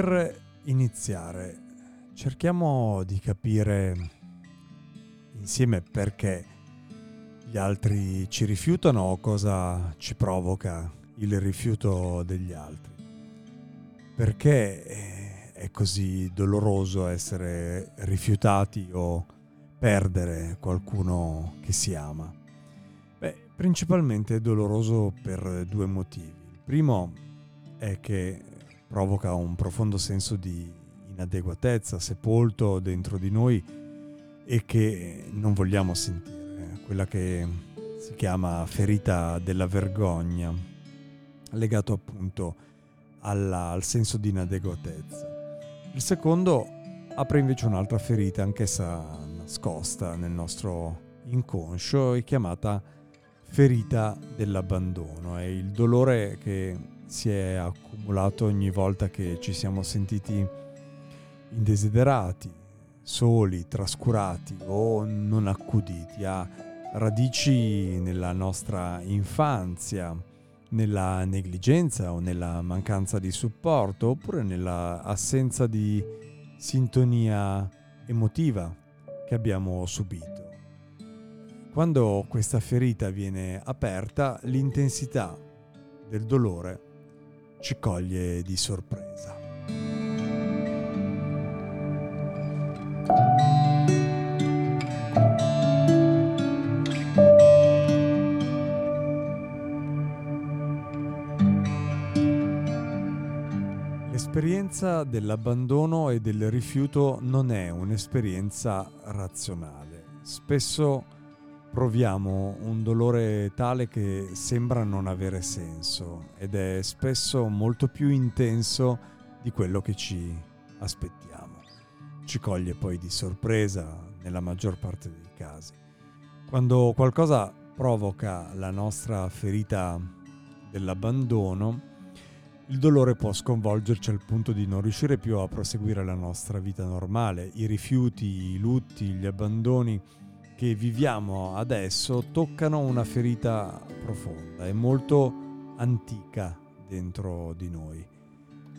Per iniziare, cerchiamo di capire insieme perché gli altri ci rifiutano o cosa ci provoca il rifiuto degli altri. Perché è così doloroso essere rifiutati o perdere qualcuno che si ama? Beh, principalmente è doloroso per due motivi. Il primo è che provoca un profondo senso di inadeguatezza sepolto dentro di noi e che non vogliamo sentire, quella che si chiama ferita della vergogna, legato appunto alla, al senso di inadeguatezza. Il secondo apre invece un'altra ferita, anch'essa nascosta nel nostro inconscio, è chiamata ferita dell'abbandono, è il dolore che si è accumulato ogni volta che ci siamo sentiti indesiderati, soli, trascurati o non accuditi. Ha radici nella nostra infanzia, nella negligenza o nella mancanza di supporto oppure nella assenza di sintonia emotiva che abbiamo subito. Quando questa ferita viene aperta, l'intensità del dolore ci coglie di sorpresa. L'esperienza dell'abbandono e del rifiuto non è un'esperienza razionale. Spesso proviamo un dolore tale che sembra non avere senso ed è spesso molto più intenso di quello che ci aspettiamo. Ci coglie poi di sorpresa nella maggior parte dei casi. Quando qualcosa provoca la nostra ferita dell'abbandono, il dolore può sconvolgerci al punto di non riuscire più a proseguire la nostra vita normale. I rifiuti, i lutti, gli abbandoni che viviamo adesso toccano una ferita profonda e molto antica dentro di noi.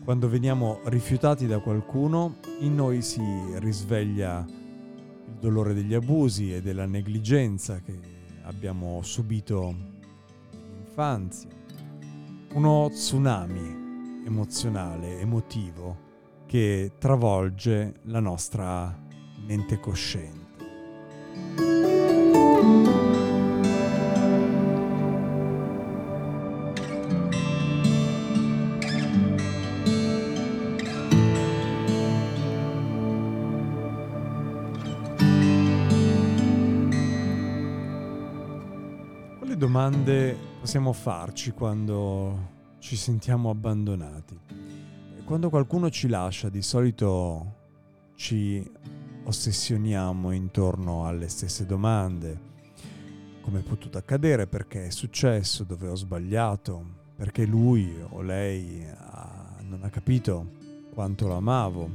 Quando veniamo rifiutati da qualcuno, in noi si risveglia il dolore degli abusi e della negligenza che abbiamo subito nell'infanzia. Uno tsunami emozionale, emotivo, che travolge la nostra mente cosciente. Domande possiamo farci quando ci sentiamo abbandonati? Quando qualcuno ci lascia, di solito ci ossessioniamo intorno alle stesse domande. come è potuto accadere, perché è successo, dove ho sbagliato, perché lui o lei ha, non ha capito quanto l'amavo.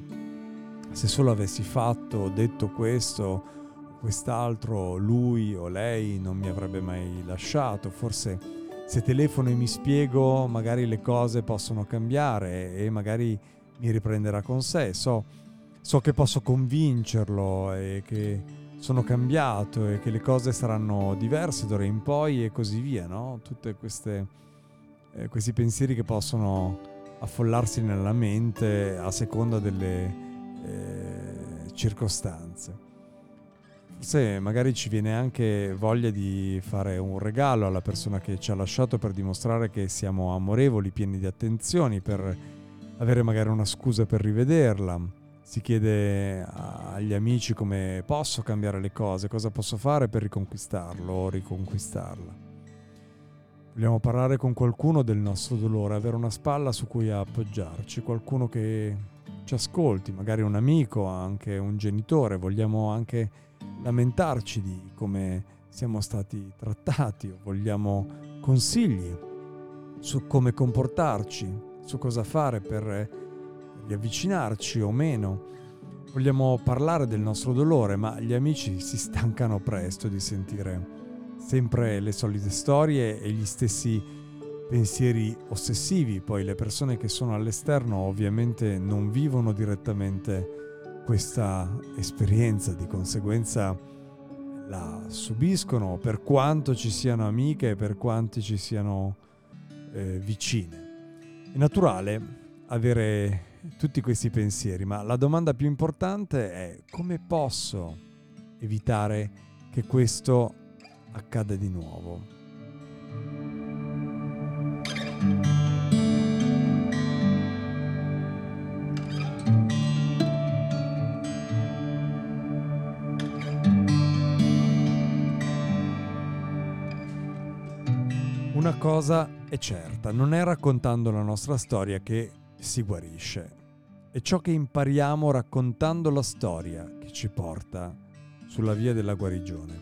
Se solo avessi fatto o detto questo quest'altro, lui o lei non mi avrebbe mai lasciato, forse se telefono e mi spiego magari le cose possono cambiare e magari mi riprenderà con sé, so, so che posso convincerlo e che sono cambiato e che le cose saranno diverse d'ora in poi e così via, no? Tutti eh, questi pensieri che possono affollarsi nella mente a seconda delle eh, circostanze. Forse magari ci viene anche voglia di fare un regalo alla persona che ci ha lasciato per dimostrare che siamo amorevoli, pieni di attenzioni, per avere magari una scusa per rivederla. Si chiede agli amici come posso cambiare le cose, cosa posso fare per riconquistarlo o riconquistarla. Vogliamo parlare con qualcuno del nostro dolore, avere una spalla su cui appoggiarci, qualcuno che ci ascolti, magari un amico, anche un genitore. Vogliamo anche lamentarci di come siamo stati trattati o vogliamo consigli su come comportarci, su cosa fare per riavvicinarci o meno. Vogliamo parlare del nostro dolore, ma gli amici si stancano presto di sentire sempre le solite storie e gli stessi pensieri ossessivi. Poi le persone che sono all'esterno ovviamente non vivono direttamente questa esperienza, di conseguenza la subiscono per quanto ci siano amiche per quanto ci siano eh, vicine. È naturale avere tutti questi pensieri, ma la domanda più importante è come posso evitare che questo accada di nuovo. Una cosa è certa, non è raccontando la nostra storia che si guarisce, è ciò che impariamo raccontando la storia che ci porta sulla via della guarigione.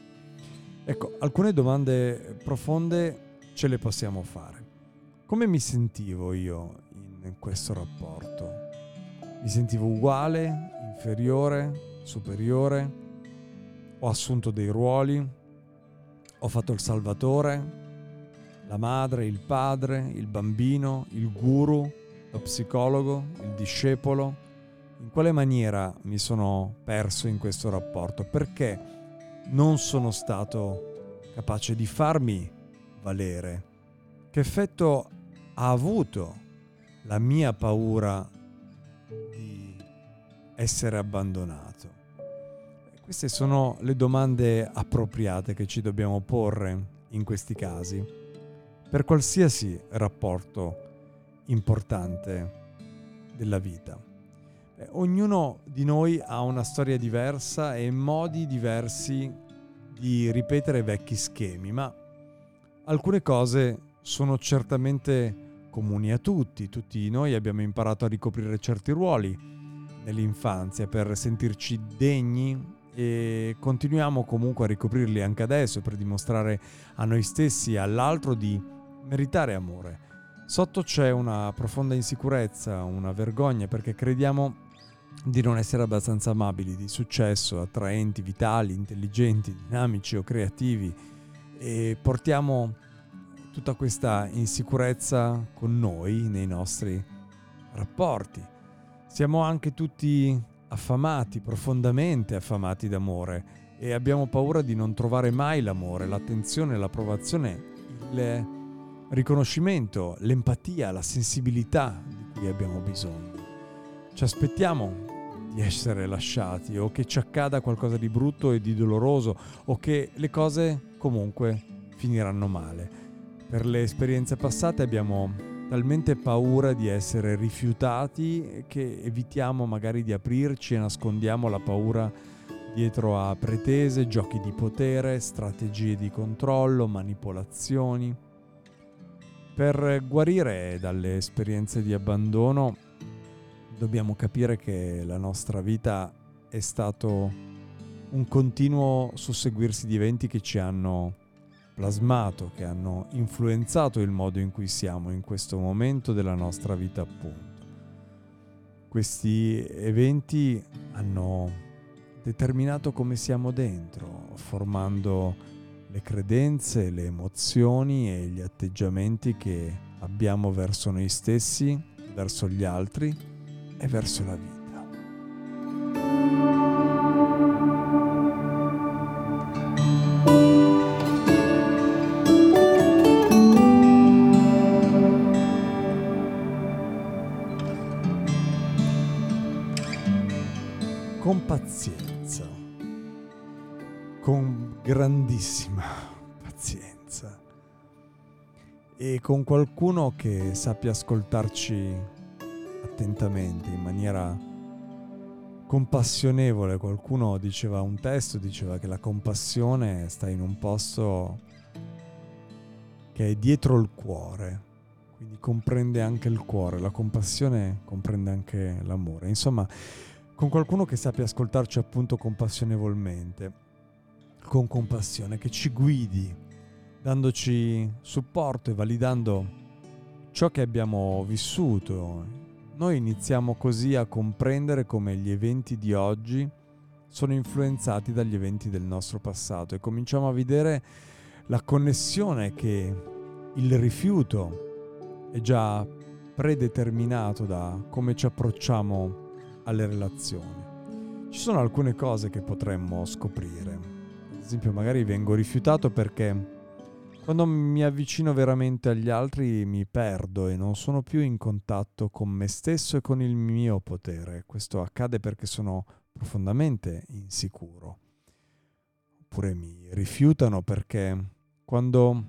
Ecco, alcune domande profonde ce le possiamo fare. Come mi sentivo io in questo rapporto? Mi sentivo uguale, inferiore, superiore? Ho assunto dei ruoli? Ho fatto il salvatore? La madre, il padre, il bambino, il guru, lo psicologo, il discepolo? In quale maniera mi sono perso in questo rapporto? Perché? non sono stato capace di farmi valere. Che effetto ha avuto la mia paura di essere abbandonato? Queste sono le domande appropriate che ci dobbiamo porre in questi casi, per qualsiasi rapporto importante della vita. Eh, ognuno di noi ha una storia diversa e modi diversi di ripetere vecchi schemi, ma alcune cose sono certamente comuni a tutti. Tutti noi abbiamo imparato a ricoprire certi ruoli nell'infanzia per sentirci degni e continuiamo comunque a ricoprirli anche adesso per dimostrare a noi stessi e all'altro di meritare amore. Sotto c'è una profonda insicurezza, una vergogna perché crediamo di non essere abbastanza amabili, di successo, attraenti, vitali, intelligenti, dinamici o creativi e portiamo tutta questa insicurezza con noi nei nostri rapporti. Siamo anche tutti affamati, profondamente affamati d'amore e abbiamo paura di non trovare mai l'amore, l'attenzione, l'approvazione, il riconoscimento, l'empatia, la sensibilità di cui abbiamo bisogno. Ci aspettiamo di essere lasciati o che ci accada qualcosa di brutto e di doloroso o che le cose comunque finiranno male. Per le esperienze passate abbiamo talmente paura di essere rifiutati che evitiamo magari di aprirci e nascondiamo la paura dietro a pretese, giochi di potere, strategie di controllo, manipolazioni. Per guarire dalle esperienze di abbandono dobbiamo capire che la nostra vita è stato un continuo susseguirsi di eventi che ci hanno plasmato, che hanno influenzato il modo in cui siamo in questo momento della nostra vita appunto. Questi eventi hanno determinato come siamo dentro, formando le credenze, le emozioni e gli atteggiamenti che abbiamo verso noi stessi, verso gli altri e verso la vita. Grandissima pazienza e con qualcuno che sappia ascoltarci attentamente, in maniera compassionevole. Qualcuno diceva un testo, diceva che la compassione sta in un posto che è dietro il cuore, quindi comprende anche il cuore, la compassione comprende anche l'amore. Insomma, con qualcuno che sappia ascoltarci appunto compassionevolmente, con compassione, che ci guidi, dandoci supporto e validando ciò che abbiamo vissuto. Noi iniziamo così a comprendere come gli eventi di oggi sono influenzati dagli eventi del nostro passato e cominciamo a vedere la connessione che il rifiuto è già predeterminato da come ci approcciamo alle relazioni. Ci sono alcune cose che potremmo scoprire. Esempio, magari vengo rifiutato perché quando mi avvicino veramente agli altri mi perdo e non sono più in contatto con me stesso e con il mio potere. Questo accade perché sono profondamente insicuro. Oppure mi rifiutano perché quando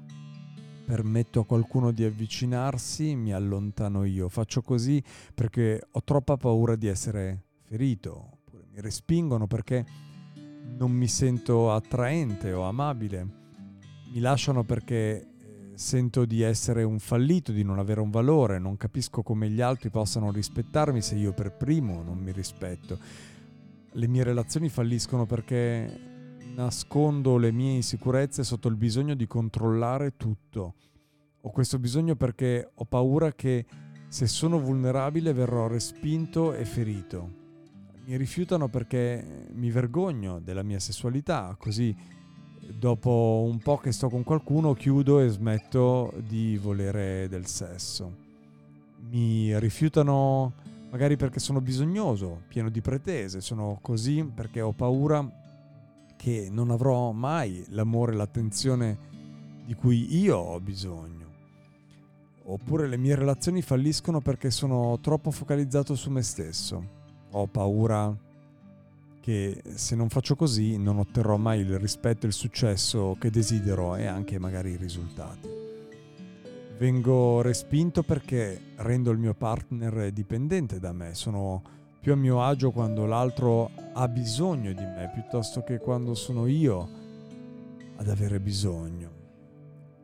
permetto a qualcuno di avvicinarsi, mi allontano io. Faccio così perché ho troppa paura di essere ferito, oppure mi respingono perché non mi sento attraente o amabile. Mi lasciano perché eh, sento di essere un fallito, di non avere un valore, non capisco come gli altri possano rispettarmi se io per primo non mi rispetto. Le mie relazioni falliscono perché nascondo le mie insicurezze sotto il bisogno di controllare tutto. Ho questo bisogno perché ho paura che se sono vulnerabile verrò respinto e ferito. Mi rifiutano perché mi vergogno della mia sessualità, così dopo un po' che sto con qualcuno chiudo e smetto di volere del sesso. Mi rifiutano magari perché sono bisognoso, pieno di pretese, sono così perché ho paura che non avrò mai l'amore e l'attenzione di cui io ho bisogno. Oppure le mie relazioni falliscono perché sono troppo focalizzato su me stesso. Ho paura che se non faccio così non otterrò mai il rispetto e il successo che desidero e anche magari i risultati. Vengo respinto perché rendo il mio partner dipendente da me, sono più a mio agio quando l'altro ha bisogno di me piuttosto che quando sono io ad avere bisogno.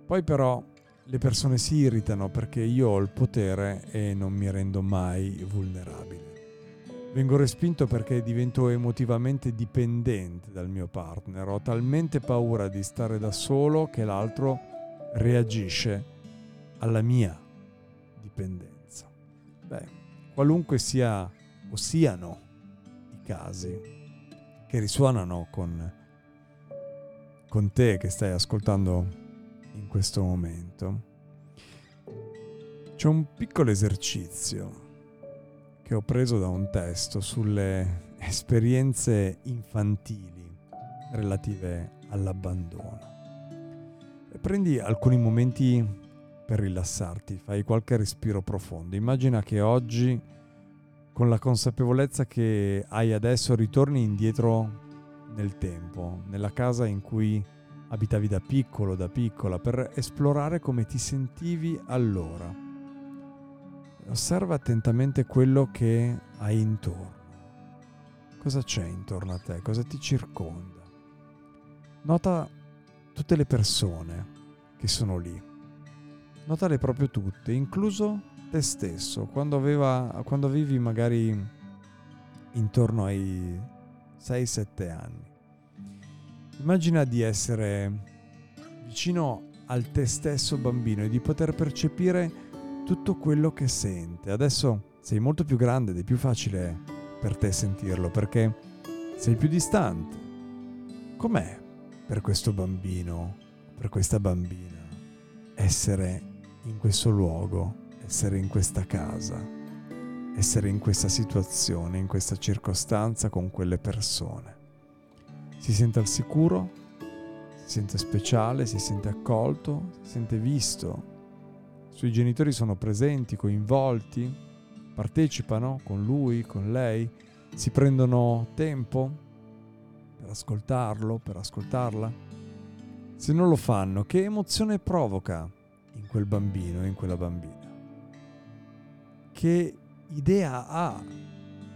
Poi però le persone si irritano perché io ho il potere e non mi rendo mai vulnerabile. Vengo respinto perché divento emotivamente dipendente dal mio partner. Ho talmente paura di stare da solo che l'altro reagisce alla mia dipendenza. Beh, qualunque sia o siano i casi che risuonano con, con te che stai ascoltando in questo momento, c'è un piccolo esercizio che ho preso da un testo sulle esperienze infantili relative all'abbandono. Prendi alcuni momenti per rilassarti, fai qualche respiro profondo. Immagina che oggi con la consapevolezza che hai adesso ritorni indietro nel tempo, nella casa in cui abitavi da piccolo, da piccola, per esplorare come ti sentivi allora. Osserva attentamente quello che hai intorno. Cosa c'è intorno a te? Cosa ti circonda? Nota tutte le persone che sono lì. Notale proprio tutte, incluso te stesso, quando, aveva, quando avevi magari intorno ai 6-7 anni. Immagina di essere vicino al te stesso bambino e di poter percepire tutto quello che sente. Adesso sei molto più grande ed è più facile per te sentirlo perché sei più distante. Com'è per questo bambino, per questa bambina, essere in questo luogo, essere in questa casa, essere in questa situazione, in questa circostanza con quelle persone? Si sente al sicuro? Si sente speciale? Si sente accolto? Si sente visto? Suoi genitori sono presenti, coinvolti, partecipano con lui, con lei, si prendono tempo per ascoltarlo, per ascoltarla. Se non lo fanno, che emozione provoca in quel bambino, in quella bambina? Che idea ha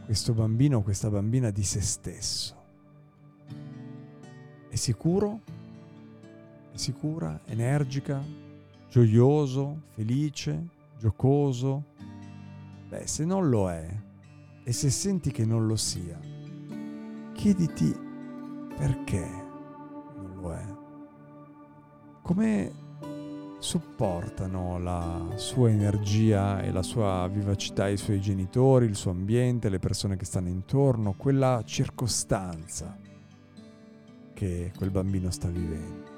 questo bambino o questa bambina di se stesso? È sicuro? È sicura? Energica? Gioioso? Felice? Giocoso? Beh, se non lo è, e se senti che non lo sia, chiediti perché non lo è. Come supportano la sua energia e la sua vivacità i suoi genitori, il suo ambiente, le persone che stanno intorno, quella circostanza che quel bambino sta vivendo.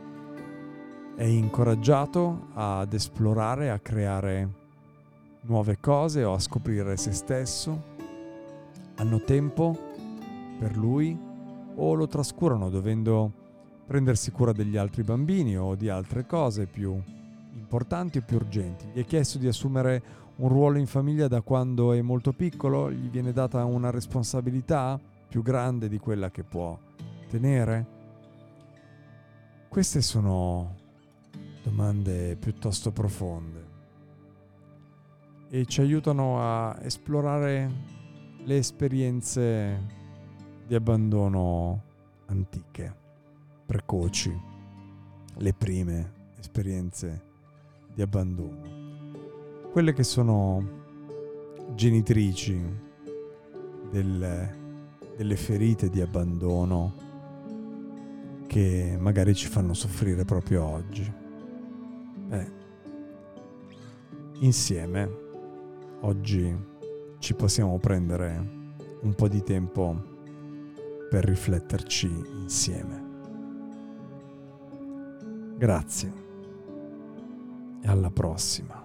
È incoraggiato ad esplorare, a creare nuove cose o a scoprire se stesso. Hanno tempo per lui o lo trascurano dovendo prendersi cura degli altri bambini o di altre cose più importanti o più urgenti. Gli è chiesto di assumere un ruolo in famiglia da quando è molto piccolo, gli viene data una responsabilità più grande di quella che può tenere. Queste sono domande piuttosto profonde e ci aiutano a esplorare le esperienze di abbandono antiche, precoci, le prime esperienze di abbandono, quelle che sono genitrici del, delle ferite di abbandono che magari ci fanno soffrire proprio oggi. Beh, insieme oggi ci possiamo prendere un po' di tempo per rifletterci insieme. Grazie e alla prossima.